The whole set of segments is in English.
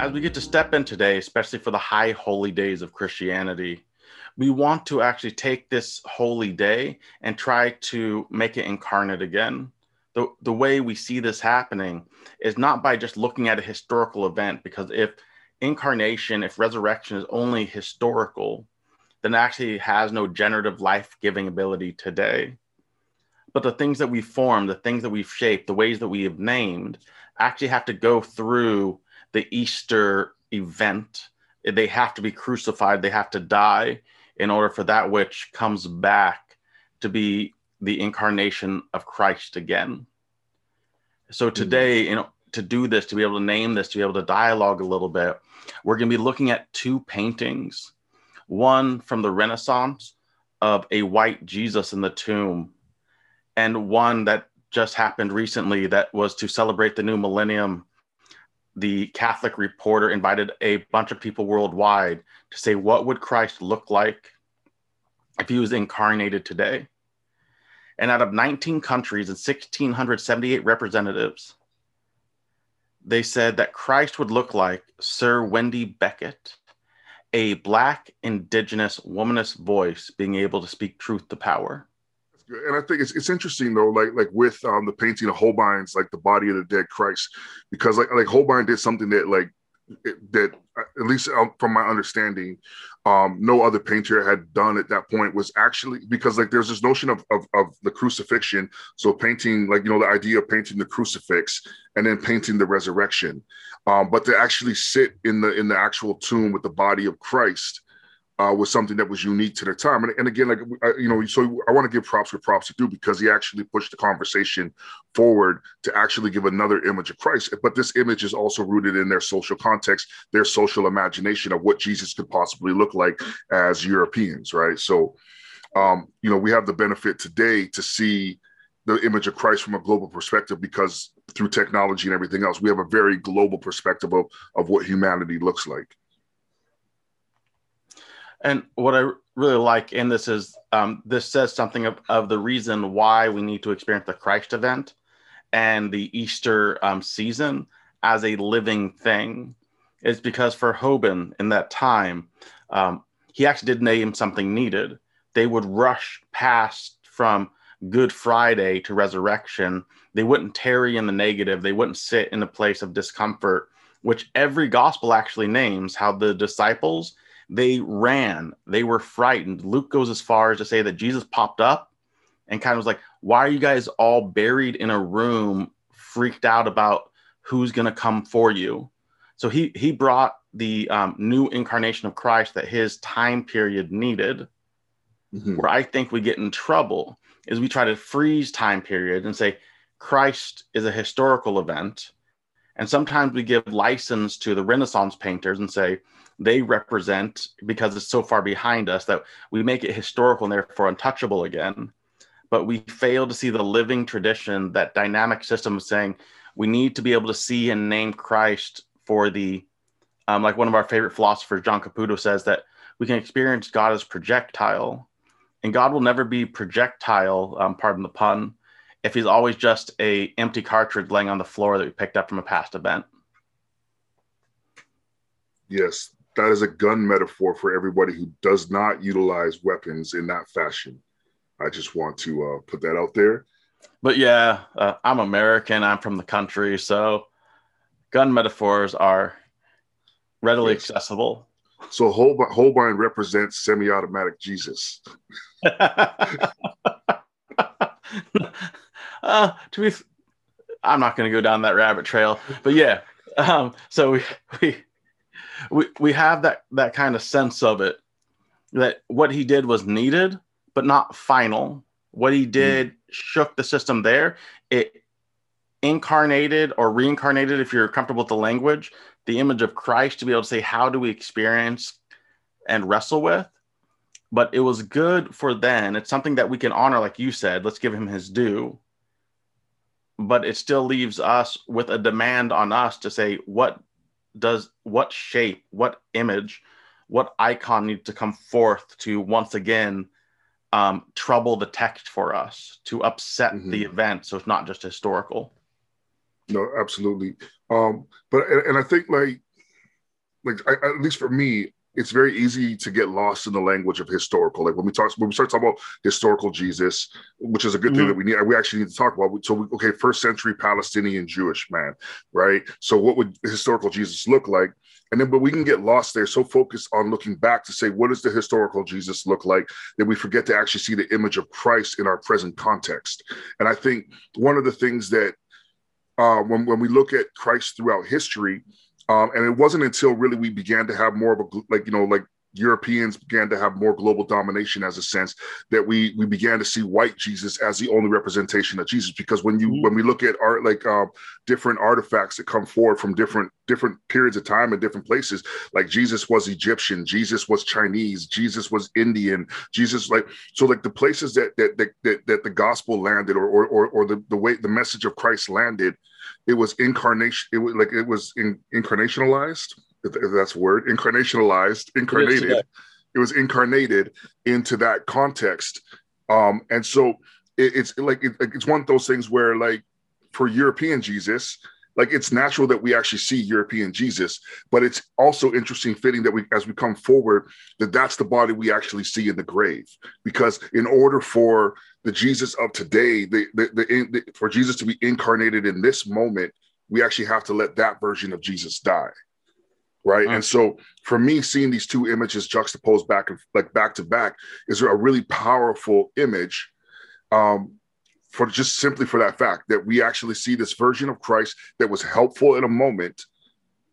as we get to step in today, especially for the high holy days of Christianity, we want to actually take this holy day and try to make it incarnate again. The, the way we see this happening is not by just looking at a historical event, because if incarnation, if resurrection is only historical, then actually has no generative life giving ability today. But the things that we form, the things that we've shaped, the ways that we have named, actually have to go through the Easter event. They have to be crucified, they have to die in order for that which comes back to be the incarnation of Christ again. So mm-hmm. today, you know, to do this, to be able to name this, to be able to dialogue a little bit, we're going to be looking at two paintings. One from the Renaissance of a white Jesus in the tomb, and one that just happened recently that was to celebrate the new millennium the Catholic Reporter invited a bunch of people worldwide to say, what would Christ look like if he was incarnated today? And out of 19 countries and 1,678 representatives, they said that Christ would look like Sister Wendy Beckett, a Black, Indigenous, womanist voice being able to speak truth to power and I think it's it's interesting though, like like with um the painting of Holbein's like the body of the dead Christ, because like like Holbein did something that like it, that at least um, from my understanding, um, no other painter had done at that point was actually because like there's this notion of, of of the crucifixion. So painting like you know the idea of painting the crucifix and then painting the resurrection, um, but to actually sit in the in the actual tomb with the body of Christ uh, was something that was unique to the time. And, and again, like you know, so I want to give props where props to do because he actually pushed the conversation forward to actually give another image of Christ. But this image is also rooted in their social context, their social imagination of what Jesus could possibly look like as Europeans, right? So, um, you know, we have the benefit today to see the image of Christ from a global perspective because through technology and everything else, we have a very global perspective of, of what humanity looks like. And what I really like in this is um, this says something of, of, the reason why we need to experience the Christ event and the Easter um, season as a living thing. Is because for Holbein in that time, um, he actually did name something needed. They would rush past from Good Friday to resurrection. They wouldn't tarry in the negative. They wouldn't sit in a place of discomfort, which every gospel actually names how the disciples they ran, they were frightened. Luke goes as far as to say that Jesus popped up and kind of was like, Why are you guys all buried in a room, freaked out about who's going to come for you? So he, he brought the um, new incarnation of Christ that his time period needed. Mm-hmm. Where I think we get in trouble is we try to freeze time period and say Christ is a historical event. And sometimes we give license to the Renaissance painters and say, they represent because it's so far behind us that we make it historical and therefore untouchable again. But we fail to see the living tradition that dynamic system of saying we need to be able to see and name christ for the um, like one of our favorite philosophers john caputo says that we can experience god as projectile and god will never be projectile um, pardon the pun if he's always just a empty cartridge laying on the floor that we picked up from a past event. Yes that is a gun metaphor for everybody who does not utilize weapons in that fashion. I just want to uh, put that out there. But yeah, uh, I'm American. I'm from the country, so gun metaphors are readily yes. accessible. So Holbein, Holbein represents semi-automatic Jesus. uh, to be, I'm not going to go down that rabbit trail, but yeah. Um, so we we we we have that that kind of sense of it that what he did was needed but not final. What he did mm. shook the system there. It incarnated or reincarnated if you're comfortable with the language the image of christ to be able to say how do we experience and wrestle with? But it was good for then. It's something that we can honor like you said. Let's give him his due. But it still leaves us with a demand on us to say what does what shape, what image, what icon needs to come forth to once again um, trouble the text for us, to upset mm-hmm. the event, so it's not just historical. No, absolutely. Um, but and, and I think like like I, at least for me, it's very easy to get lost in the language of historical. Like when we talk, when we start talking about historical Jesus, which is a good mm-hmm. thing that we need, we actually need to talk about. So, we, okay, first century Palestinian Jewish man, right? So, what would historical Jesus look like? And then, but we can get lost there, so focused on looking back to say, what does the historical Jesus look like, that we forget to actually see the image of Christ in our present context. And I think one of the things that uh, when, when we look at Christ throughout history, um, and it wasn't until really we began to have more of a like you know like Europeans began to have more global domination as a sense that we we began to see white Jesus as the only representation of Jesus because when you mm-hmm. when we look at art like uh, different artifacts that come forward from different different periods of time and different places like Jesus was Egyptian Jesus was Chinese Jesus was Indian Jesus like so like the places that that that that, that the gospel landed or or or, or the, the way the message of Christ landed it was incarnation it was like it was in, incarnationalized if, that's a word incarnationalized incarnated. it, it, was incarnated into that context. Um and so it, it's like it, it's one of those things where like for european jesus like it's natural that we actually see European Jesus, but it's also interesting, fitting that we, as we come forward, that that's the body we actually see in the grave. Because in order for the Jesus of today, the, the, the, the for Jesus to be incarnated in this moment, we actually have to let that version of Jesus die right? And so for me seeing these two images juxtaposed back and like back to back is a really powerful image. Um for just simply for that fact that we actually see this version of Christ that was helpful in a moment.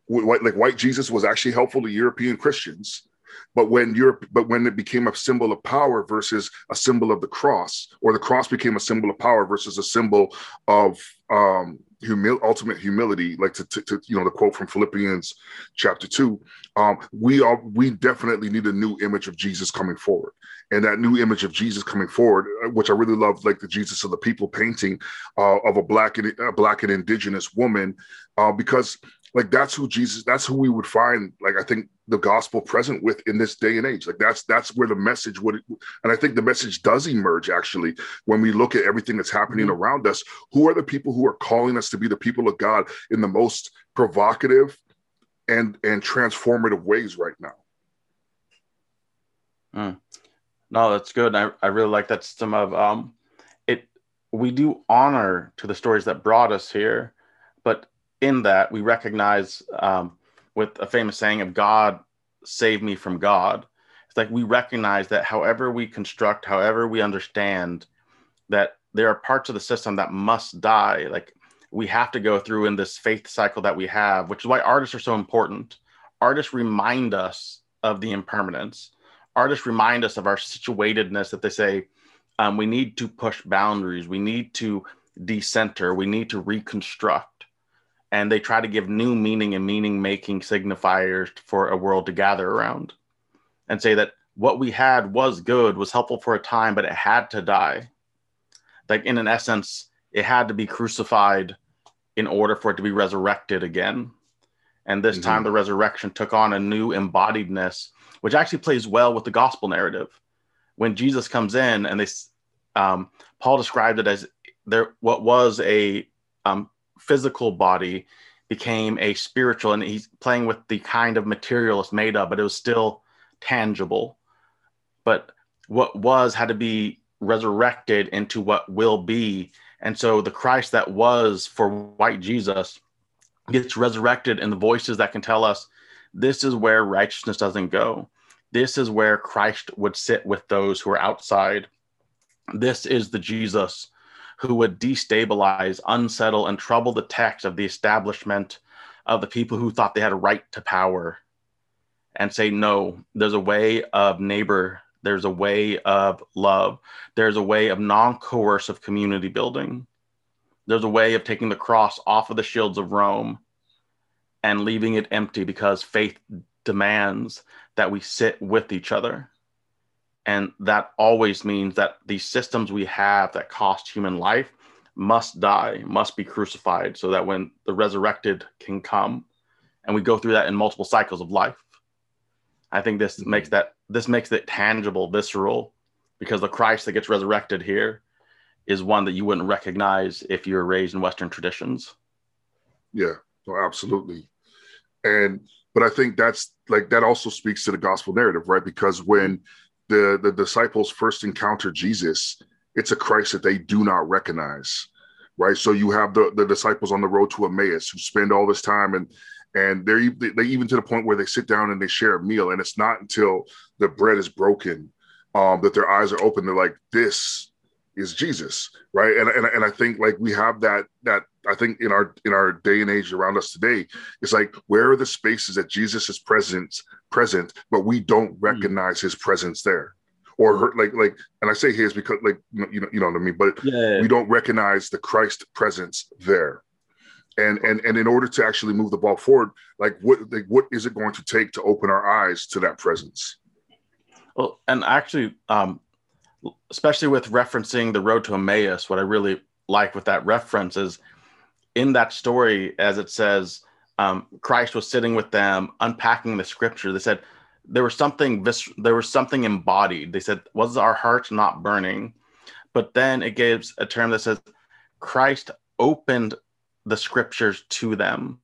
Like white Jesus was actually helpful to European Christians, but when Europe, but when it became a symbol of power versus a symbol of the cross, or the cross became a symbol of power versus a symbol of um, humil- ultimate humility, like to, to, to, you know the quote from Philippians chapter two, um, we are we definitely need a new image of Jesus coming forward, and that new image of Jesus coming forward, uh, which I really love, like the Jesus of the people painting uh, of a black and a black and indigenous woman, uh, because like that's who Jesus, that's who we would find. Like I think the gospel present with in this day and age. Like that's that's where the message would, and I think the message does emerge actually when we look at everything that's happening mm-hmm. around us. Who are the people who are calling us to be the people of God in the most provocative and and transformative ways right now? Mm. No, that's good. I, I really like that system of um, it. We do honor to the stories that brought us here, but in that we recognize um, with a famous saying of God save me from God. It's like we recognize that however we construct, however we understand that there are parts of the system that must die. Like we have to go through in this faith cycle that we have, which is why artists are so important. Artists remind us of the impermanence. Artists remind us of our situatedness that they say, um, we need to push boundaries. We need to decenter. We need to reconstruct and they try to give new meaning and meaning making signifiers for a world to gather around and say that what we had was good was helpful for a time but it had to die like in an essence it had to be crucified in order for it to be resurrected again and this mm-hmm. time the resurrection took on a new embodiedness which actually plays well with the gospel narrative. When jesus comes in and they um, paul described it as there what was a um, physical body became a spiritual and he's playing with the kind of material it's made of but it was still tangible. But what was had to be resurrected into what will be. And so the christ that was for white jesus gets resurrected in the voices that can tell us this is where righteousness doesn't go. This is where christ would sit with those who are outside. This is the jesus who would destabilize, unsettle, and trouble the text of the establishment of the people who thought they had a right to power and say, no, there's a way of neighbor, there's a way of love, there's a way of non coercive community building, there's a way of taking the cross off of the shields of Rome and leaving it empty because faith demands that we sit with each other and that always means that these systems we have that cost human life must die, must be crucified, so that when the resurrected can come, and we go through that in multiple cycles of life. I think this mm-hmm. makes that this makes it tangible, visceral, because the Christ that gets resurrected here is one that you wouldn't recognize if you were raised in Western traditions. Yeah, no, absolutely. And but I think that's like that also speaks to the gospel narrative, right? Because when the the disciples first encounter Jesus, it's a Christ that they do not recognize, right? So you have the the disciples on the road to Emmaus who spend all this time and and they're they even to the point where they sit down and they share a meal, and it's not until the bread is broken um, that their eyes are open. They're like, "This is Jesus," right? And, and and I think like we have that that I think in our in our day and age around us today, it's like where are the spaces that Jesus is present present, but we don't hmm. recognize his presence there or her, like like and I say his because like you know you know what I mean, but yeah. we don't recognize the Christ presence there and and and in order to actually move the ball forward like what like what is it going to take to open our eyes to that presence well and actually um especially with referencing the road to emmaus what i really like with that reference is in that story as it says um, christ was sitting with them unpacking the scripture they said there was something vis- there was something embodied they said was our heart not burning but then it gives a term that says christ opened the scriptures to them.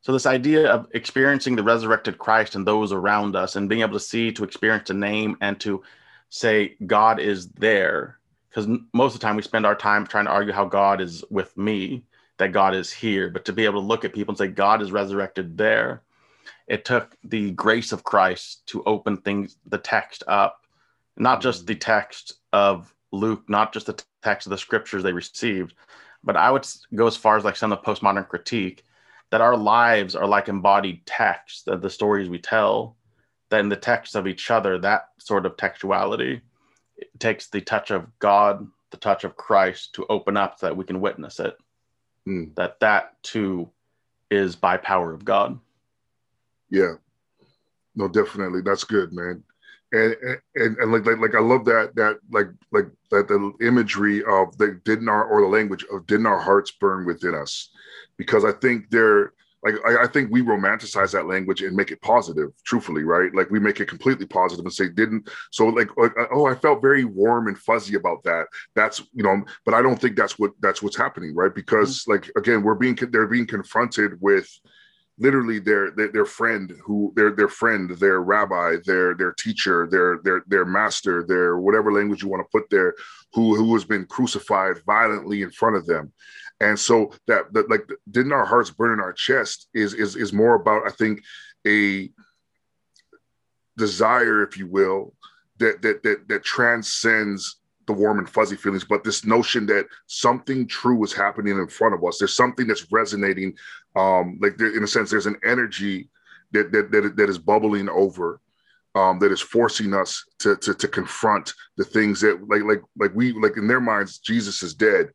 So, this idea of experiencing the resurrected Christ and those around us and being able to see, to experience, to name, and to say, God is there. Because most of the time we spend our time trying to argue how God is with me, that God is here. But to be able to look at people and say, God is resurrected there, it took the grace of Christ to open things, the text up, not just mm-hmm. the text of Luke, not just the text of the scriptures they received, but I would go as far as like some of the postmodern critique that our lives are like embodied texts, that the stories we tell, that in the text of each other, that sort of textuality it takes the touch of God, the touch of Christ to open up so that we can witness it. Mm. That that too is by power of God. Yeah. No, definitely. That's good, man and, and and like, like like I love that that like like that the imagery of the didn't our or the language of didn't our hearts burn within us, because I think they're like I, I, think we romanticize that language and make it positive truthfully right? Like we make it completely positive and say didn't so like, like oh i felt very warm and fuzzy about that. That's you know but i don't think that's what that's what's happening right? Because mm-hmm. like again we're being they're being confronted with literally their, their their friend who their their friend their rabbi their their teacher their their their master their whatever language you want to put there who who has been crucified violently in front of them and so that that like didn't our hearts burn in our chest is is is more about i think a desire if you will that that that that transcends the warm and fuzzy feelings, but this notion that something true is happening in front of us. There's something that's resonating. Um, like there, in a sense, there's an energy that that that, that is bubbling over, um, that is forcing us to, to to confront the things that like like like we like in their minds, Jesus is dead,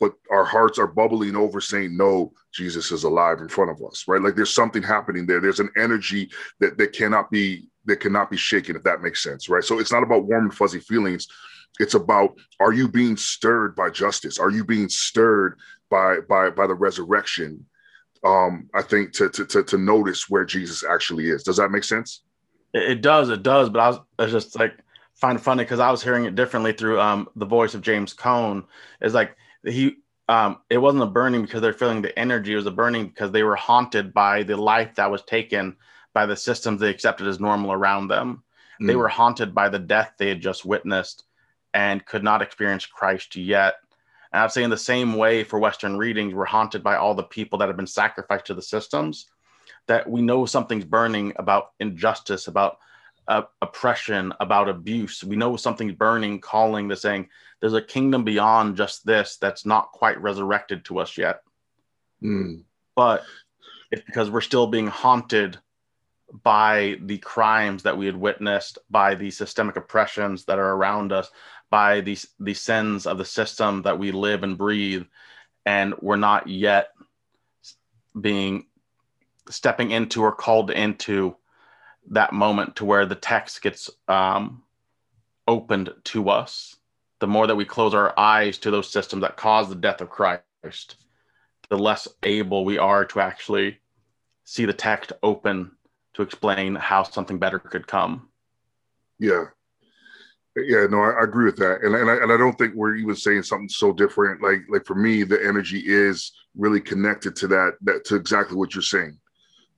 but our hearts are bubbling over, saying, "No, Jesus is alive in front of us." Right? Like there's something happening there. There's an energy that that cannot be that cannot be shaken, if that makes sense, right? So it's not about warm and fuzzy feelings it's about are you being stirred by justice are you being stirred by by by the resurrection um i think to to to, to notice where jesus actually is does that make sense it, does it does but i was, I was just like find funny because i was hearing it differently through um the voice of james cone is like he um it wasn't a burning because they're feeling the energy it was a burning because they were haunted by the life that was taken by the systems they accepted as normal around them mm. they were haunted by the death they had just witnessed and could not experience Christ yet. And I'd say in the same way for Western readings, we're haunted by all the people that have been sacrificed to the systems, that we know something's burning about injustice, about uh, oppression, about abuse. We know something's burning, calling the saying, there's a kingdom beyond just this that's not quite resurrected to us yet. Mm. But it's because we're still being haunted by the crimes that we had witnessed, by the systemic oppressions that are around us, by these the sins of the system that we live and breathe and we're not yet being stepping into or called into that moment to where the text gets um, opened to us the more that we close our eyes to those systems that cause the death of christ the less able we are to actually see the text open to explain how something better could come yeah yeah, no, I, I, agree with that, and and I, and I don't think we're even saying something so different. Like like for me, the energy is really connected to that that to exactly what you're saying.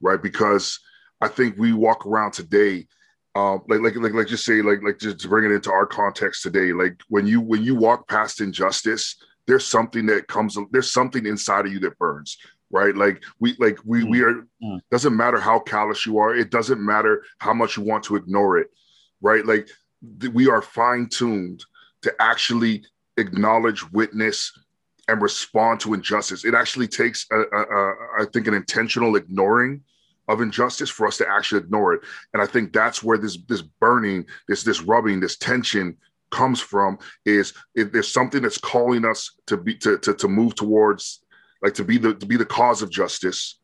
right? Because I think we walk around today, um, like like like like just say like like just to bring it into our context today, like when you when you walk past injustice, there's something that comes there's something inside of you that burns right like we like we mm. we are mm. doesn't matter how callous you are it doesn't matter how much you want to ignore it right like th- we are fine-tuned to actually acknowledge witness and respond to injustice it actually takes a, a, a, I think an intentional ignoring of injustice for us to actually ignore it. And i think that's where this this burning this this rubbing this tension comes from is if there's something that's calling us to be to, to to move towards like to be the to be the cause of justice.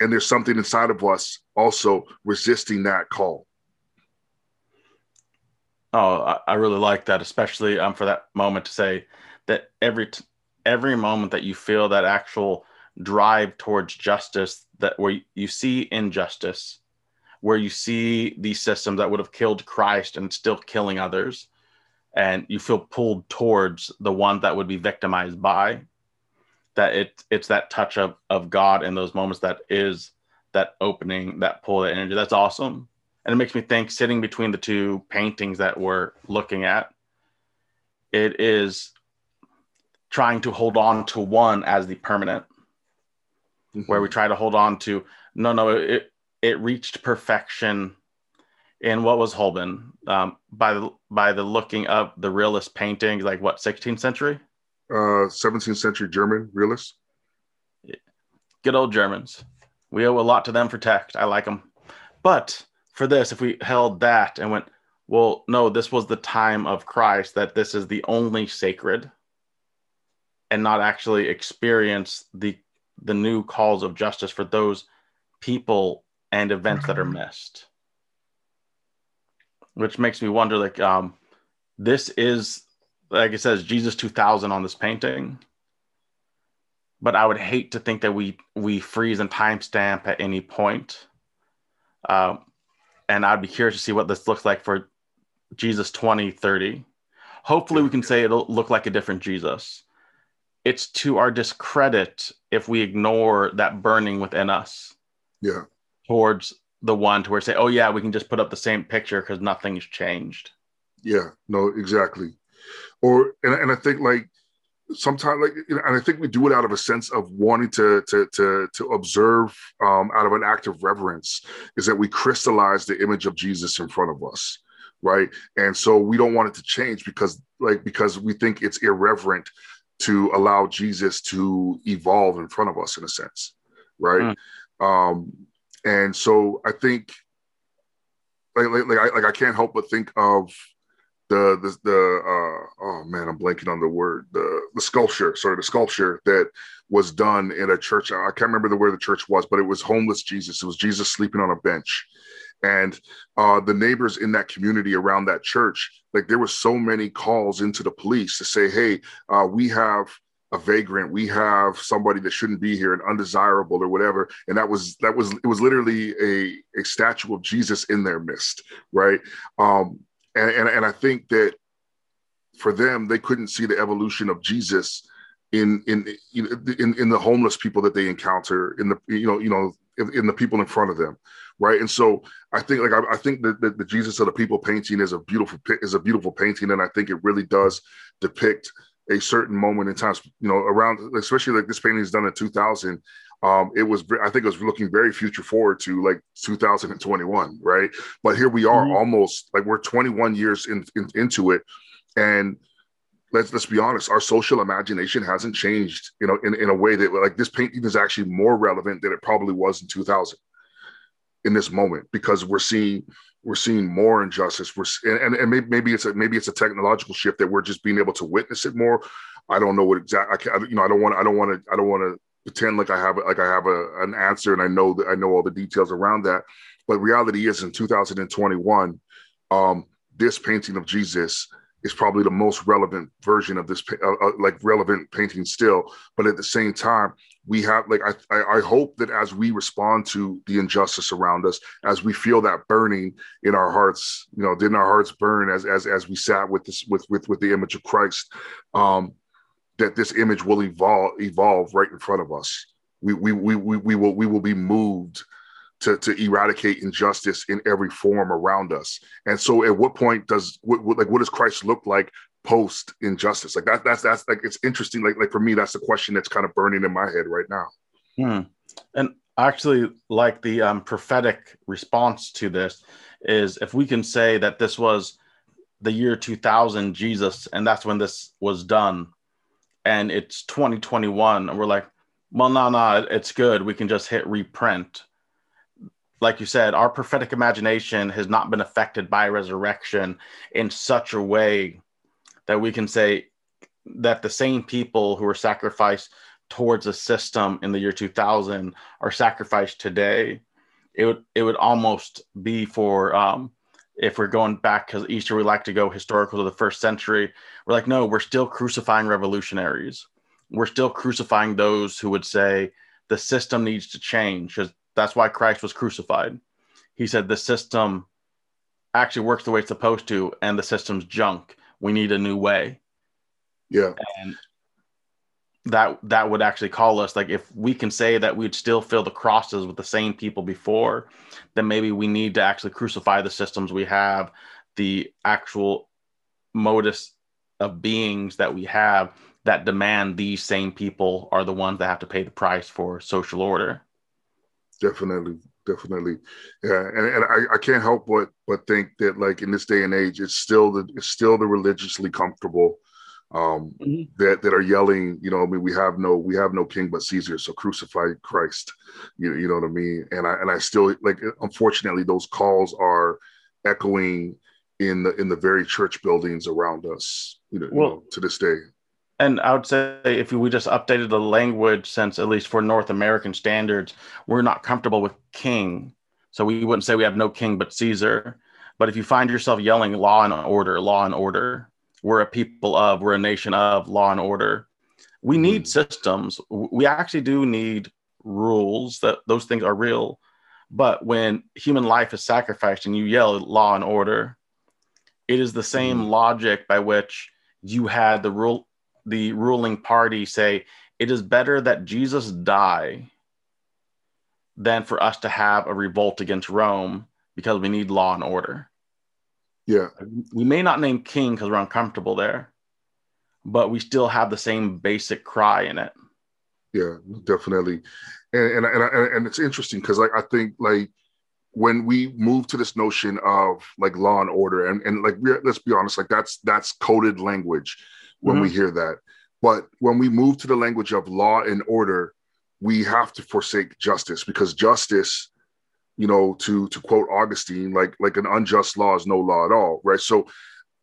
And there's something inside of us also resisting that call. Oh i really like that especially um, for that moment to say that every t- every moment that you feel that actual drive towards justice that where you see injustice where you see these systems that would have killed christ and still killing others and you feel pulled towards the one that would be victimized by that it it's that touch of of god in those moments that is that opening that pull that energy. That's awesome. And it makes me think sitting between the two paintings that we're looking at it is trying to hold on to one as the permanent mm-hmm. where we try to hold on to no no it it reached perfection in what was Holbein um, by the by the looking of the realist paintings, like what 16th century, uh, 17th century German realist. Good old Germans. We owe a lot to them for text. I like them, but for this, if we held that and went, well, no, this was the time of Christ. That this is the only sacred, and not actually experience the the new calls of justice for those people and events that are missed. Which makes me wonder like um this is like it says jesus 2000 on this painting. But i would hate to think that we we freeze and timestamp at any point. Um and i'd be curious to see what this looks like for jesus 2030 hopefully we can say it'll look like a different jesus it's to our discredit if we ignore that burning within us yeah towards the one to where say, oh yeah, we can just put up the same picture because nothing's changed. Yeah, no, exactly. Or and, and I think like sometimes like you know, and I think we do it out of a sense of wanting to to to to observe um, out of an act of reverence is that we crystallize the image of Jesus in front of us, right? And so we don't want it to change because like because we think it's irreverent to allow Jesus to evolve in front of us in a sense, right? Mm. Um, and so I think, like, like, like I, like I can't help but think of the the the uh, oh man, I'm blanking on the word the the sculpture, sorry, the sculpture that was done in a church. I can't remember the where the church was, but it was homeless Jesus. It was Jesus sleeping on a bench, and uh, the neighbors in that community around that church, like there were so many calls into the police to say, hey, uh, we have a vagrant. We have somebody that shouldn't be here and undesirable or whatever. And that was that was it was literally a a statue of jesus in their midst right? Um and and, and i think that for them they couldn't see the evolution of jesus in in in in the homeless people that they encounter in the you know you know in, in the people in front of them right and so i think like i, I think that the, the jesus of the people painting is a beautiful is a beautiful painting and i think it really does depict a certain moment in time, you know, around, especially like this painting is done in 2000. Um, it was, I think it was looking very future forward to like 2021, right? But here we are, mm-hmm. almost like we're 21 years in, in, into it, and let's let's be honest, our social imagination hasn't changed, you know, in, in a way that like this painting is actually more relevant than it probably was in 2000 in this moment because we're seeing we're seeing more injustice. We're and, and maybe, maybe it's a maybe it's a technological shift that we're just being able to witness it more. I don't know what exactly. I can't, you know I don't want I don't want to I don't want to pretend like I have like I have a, an answer and I know that I know all the details around that. But reality is in 2021, um, this painting of Jesus is probably the most relevant version of this, uh, uh, like relevant painting still. But at the same time, we have like I, I hope that as we respond to the injustice around us, as we feel that burning in our hearts, you know, didn't our hearts burn as as as we sat with this with with with the image of Christ, um, that this image will evolve evolve right in front of us. We we we we, we will we will be moved to, to eradicate injustice in every form around us. And so, at what point does what, what, like what does Christ look like post injustice? Like that that's that's like it's interesting. Like like for me, that's the question that's kind of burning in my head right now. Hmm. And actually, like the um, prophetic response to this is if we can say that this was the year 2000 Jesus, and that's when this was done, and it's 2021, and we're like, well, no, no, it's good. We can just hit reprint. Like you said, our prophetic imagination has not been affected by resurrection in such a way that we can say that the same people who were sacrificed towards a system in the year 2000 are sacrificed today. It would it would almost be for um, if we're going back because Easter we like to go historical to the first century. We're like, no, we're still crucifying revolutionaries we're still crucifying those who would say the system needs to change because that's why Christ was crucified. He said the system actually works the way it's supposed to, and the system's junk. We need a new way. Yeah. And that that would actually call us like if we can say that we'd still fill the crosses with the same people before, then maybe we need to actually crucify the systems we have, the actual modus of beings that we have that demand these same people are the ones that have to pay the price for social order. Definitely, definitely, yeah. And, and I, I can't help but but think that like in this day and age, it's still the it's still the religiously comfortable um mm-hmm. that that are yelling you know i mean we have no we have no king but caesar so crucify christ you, you know what i mean and i and i still like unfortunately those calls are echoing in the in the very church buildings around us you know, well, you know to this day and I would say if we just updated the language, since at least for North American standards, we're not comfortable with king. So we wouldn't say we have no king but Caesar. But if you find yourself yelling law and order, law and order, we're a people of, we're a nation of law and order. We mm-hmm. need systems. We actually do need rules that those things are real. But when human life is sacrificed and you yell law and order, it is the same mm-hmm. logic by which you had the rule the ruling party say it is better that Jesus die than for us to have a revolt against Rome because we need law and order. Yeah. We may not name king because we're uncomfortable there, but we still have the same basic cry in it. Yeah, definitely. And and and, and it's interesting because like I think like when we move to this notion of like law and order and, and like let's be honest like that's that's coded language when mm-hmm. we hear that. But when we move to the language of law and order, we have to forsake justice because justice, you know, to to quote Augustine, like like an unjust law is no law at all, right? So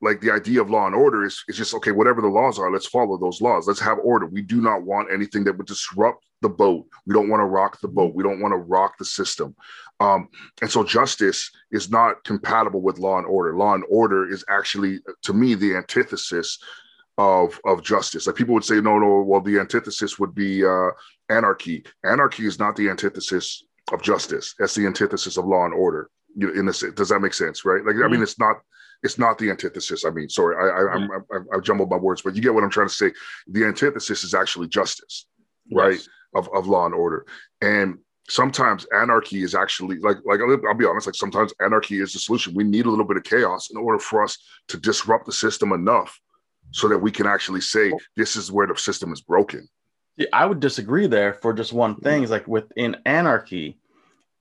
like the idea of law and order is, is just okay whatever the laws are let's follow those laws let's have order we do not want anything that would disrupt the boat we don't want to rock the boat we don't want to rock the system um, and so justice is not compatible with law and order law and order is actually to me the antithesis of of justice. Like people would say, no, no. Well, the antithesis would be uh, anarchy. Anarchy is not the antithesis of justice. That's the antithesis of law and order. You, in this, does that make sense? Right? Like, mm-hmm. I mean, mm-hmm. it's not. It's not the antithesis. I mean, sorry, I, I, mm-hmm. I, I, jumbled my words, but you get what I'm trying to say. The antithesis is actually justice, right? Yes. Of, of law and order. And sometimes anarchy is actually like like I'll be honest, like sometimes anarchy is the solution. We need a little bit of chaos in order for us to disrupt the system enough so that we can actually say this is where the system is broken. Yeah, I would disagree there for just one thing. Is like within anarchy,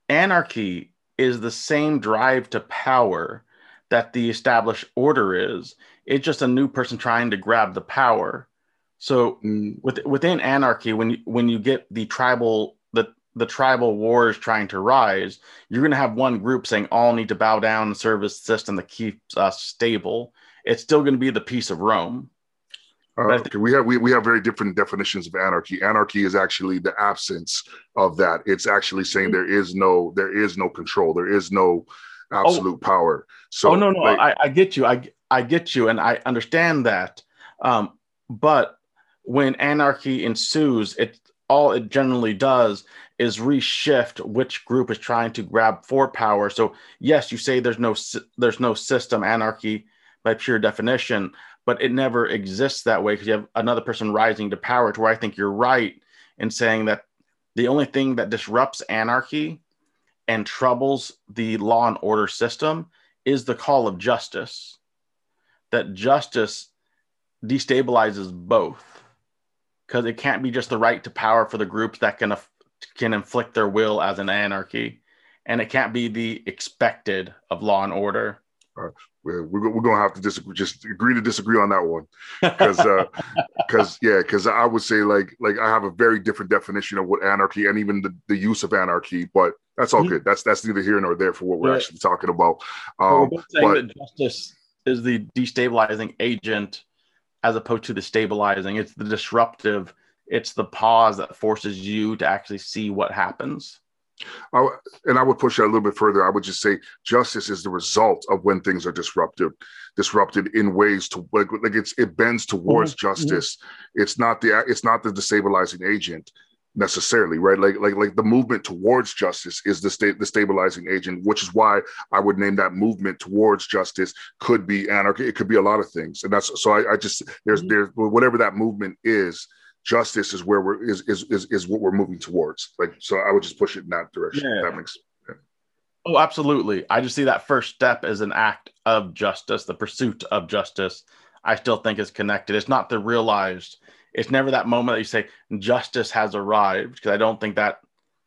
anarchy is the same drive to power that the established order is. It's just a new person trying to grab the power. So mm. with, within anarchy, when you, when you get the tribal the the tribal wars trying to rise, you're going to have one group saying all need to bow down and serve a system that keeps us stable it's still going to be the peace of Rome. Uh, think- we have we, we have very different definitions of anarchy. Anarchy is actually the absence of that. It's actually saying there is no there is no control. There is no absolute oh, power. So oh no no like, I, I get you I I get you and I understand that. Um, but when anarchy ensues, it all it generally does is reshift which group is trying to grab for power. So yes, you say there's no there's no system anarchy by pure definition, but it never exists that way because you have another person rising to power. To where I think you're right in saying that the only thing that disrupts anarchy and troubles the law and order system is the call of justice. That justice destabilizes both because it can't be just the right to power for the groups that can can inflict their will as an anarchy, and it can't be the expected of law and order. Uh, we're, we're gonna have to disagree, just agree to disagree on that one, because because uh, yeah, because I would say like like I have a very different definition of what anarchy and even the, the use of anarchy, but that's all mm-hmm. good. That's that's neither here nor there for what we're yeah. actually talking about. Um, but, that justice is the destabilizing agent as opposed to the stabilizing. It's the disruptive. It's the pause that forces you to actually see what happens. I, and I would push that a little bit further. I would just say justice is the result of when things are disrupted, disrupted in ways to like, like it's it bends towards mm-hmm. justice. Mm-hmm. It's not the it's not the destabilizing agent necessarily, right? Like like like the movement towards justice is the state the stabilizing agent, which is why I would name that movement towards justice could be anarchy. It could be a lot of things, and that's so I, I just there's mm-hmm. there's whatever that movement is justice is where we're is is is, is what we're moving towards. Like so, I would just push it in that direction. Yeah. That makes. Yeah. Oh, absolutely. I just see that first step as an act of justice, the pursuit of justice. I still think is connected. It's not the realized. It's never that moment that you say justice has arrived because I don't think that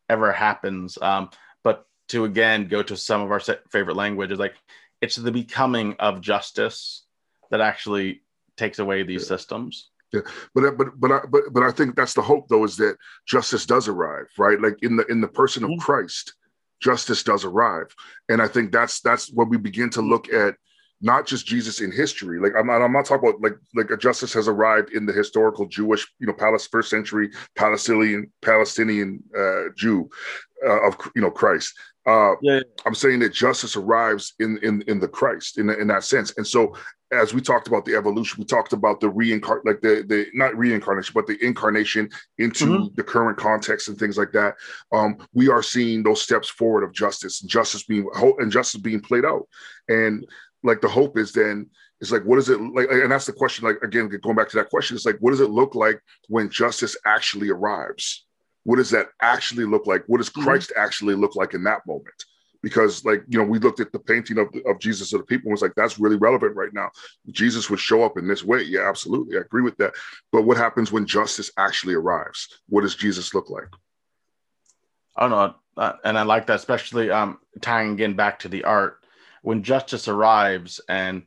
ever happens. Um, but to again go to some of our favorite languages, like it's the becoming of justice that actually takes away these yeah. systems. Yeah, but but but I, but but I think that's the hope though is that justice does arrive, right? Like in the in the person of mm-hmm. Christ, justice does arrive, and I think that's that's when we begin to look at not just Jesus in history. Like I'm not I'm not talking about like like a justice has arrived in the historical Jewish, you know, Palestine first century Palestinian Palestinian uh, Jew uh, of you know Christ. Uh, yeah. I'm saying that justice arrives in in in the Christ in in that sense, and so as we talked about the evolution, we talked about the reincarnate, like the the not reincarnation, but the incarnation into mm-hmm. the current context and things like that. Um, we are seeing those steps forward of justice justice being and justice being played out, and like the hope is then is like what is it like, and that's the question. Like again, going back to that question, it's like what does it look like when justice actually arrives? What does that actually look like? What does mm-hmm. Christ mm-hmm. actually look like in that moment? Because like you know we looked at the painting of, of jesus of the people and was like that's really relevant right now. Jesus would show up in this way. Yeah absolutely. I agree with that. But what happens when justice actually arrives? What does jesus look like? I don't know. Uh, and i like that especially um tying again back to the art. When justice arrives and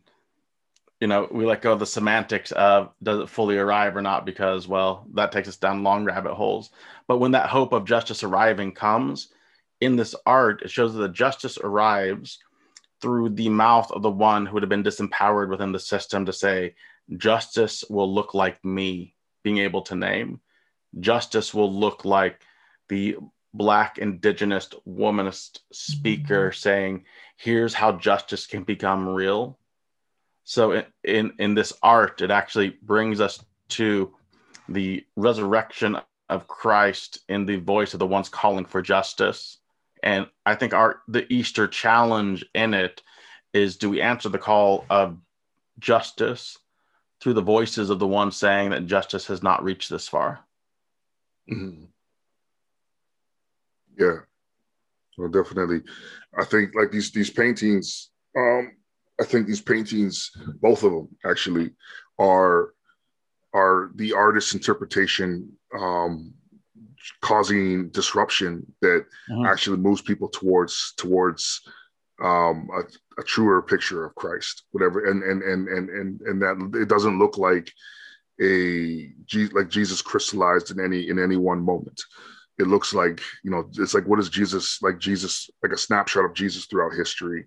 you know we let go of the semantics of does it fully arrive or not? Because well that takes us down long rabbit holes. But when that hope of justice arriving comes in this art, it shows that the justice arrives through the mouth of the one who would have been disempowered within the system to say, justice will look like me being able to name. Justice will look like the black indigenous womanist speaker mm-hmm. saying, here's how justice can become real. So in, in, in this art, it actually brings us to the resurrection of Christ in the voice of the ones calling for justice and I think our the Easter challenge in it is do we answer the call of justice through the voices of the ones saying that justice has not reached this far? Mm-hmm. Yeah, well, definitely. I think like these these paintings. Um, I think these paintings, both of them actually, are are the artist's interpretation um, causing disruption that mm-hmm. actually moves people towards towards um, a, a, truer picture of Christ, whatever, and and and and and and that it doesn't look like a like Jesus crystallized in any in any one moment. It looks like you know it's like what is Jesus like Jesus like a snapshot of Jesus throughout history,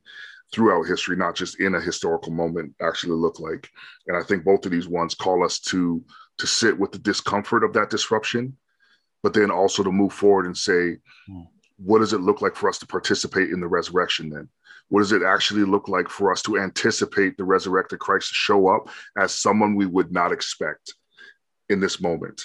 throughout history, not just in a historical moment, actually look like. And I think both of these ones call us to to sit with the discomfort of that disruption but then also to move forward and say, mm. what does it look like for us to participate in the resurrection then? What does it actually look like for us to anticipate the resurrected Christ to show up as someone we would not expect in this moment?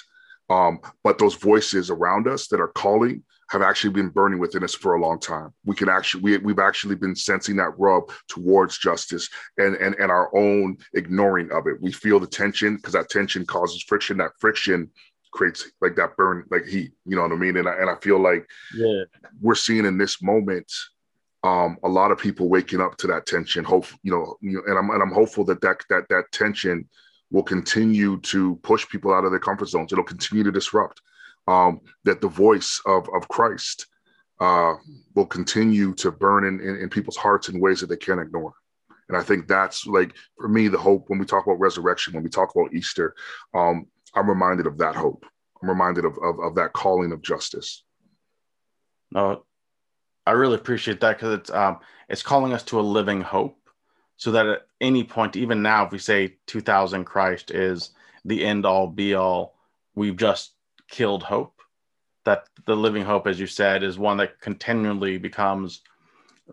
Um, but those voices around us that are calling have actually been burning within us for a long time. We can actually we, we've actually been sensing that rub towards justice and and and our own ignoring of it. We feel the tension because that tension causes friction. That friction creates like that burn like heat you know what i mean? And i, and I feel like yeah. we're seeing in this moment um, a lot of people waking up to that tension hope you know, you know and i'm and i'm hopeful that that that that tension will continue to push people out of their comfort zones. It'll continue to disrupt um, that the voice of of christ uh, will continue to burn in, in, in people's hearts in ways that they can't ignore. And I think that's like for me the hope when we talk about resurrection, when we talk about Easter, um, I'm reminded of that hope. I'm reminded of, of, of that calling of justice. No, I really appreciate that because it's um, it's calling us to a living hope, so that at any point, even now, if we say 2000 Christ is the end all be all, we've just killed hope. That the living hope, as you said, is one that continually becomes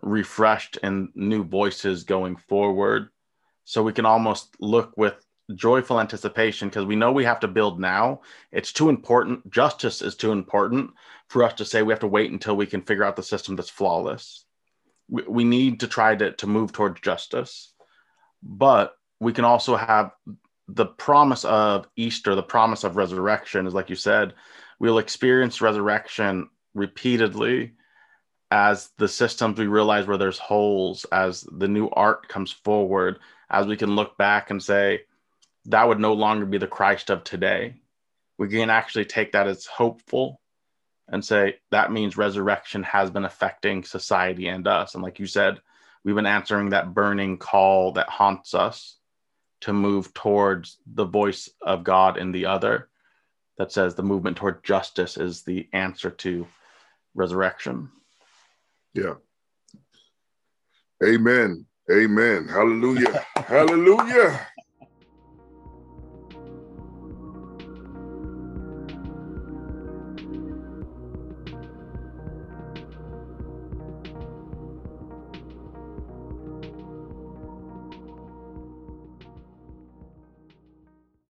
refreshed and new voices going forward. So we can almost look with joyful anticipation because we know we have to build now. It's too important. Justice is too important for us to say we have to wait until we can figure out the system that's flawless. We, we need to try to, to move towards justice. But we can also have the promise of Easter, the promise of resurrection is like you said, we'll experience resurrection repeatedly as the systems we realize where there's holes, as the new art comes forward, as we can look back and say, that would no longer be the Christ of today. We can actually take that as hopeful and say that means resurrection has been affecting society and us. And like you said, we've been answering that burning call that haunts us to move towards the voice of God in the other that says the movement toward justice is the answer to resurrection. Yeah. Amen. Amen. Hallelujah. Hallelujah.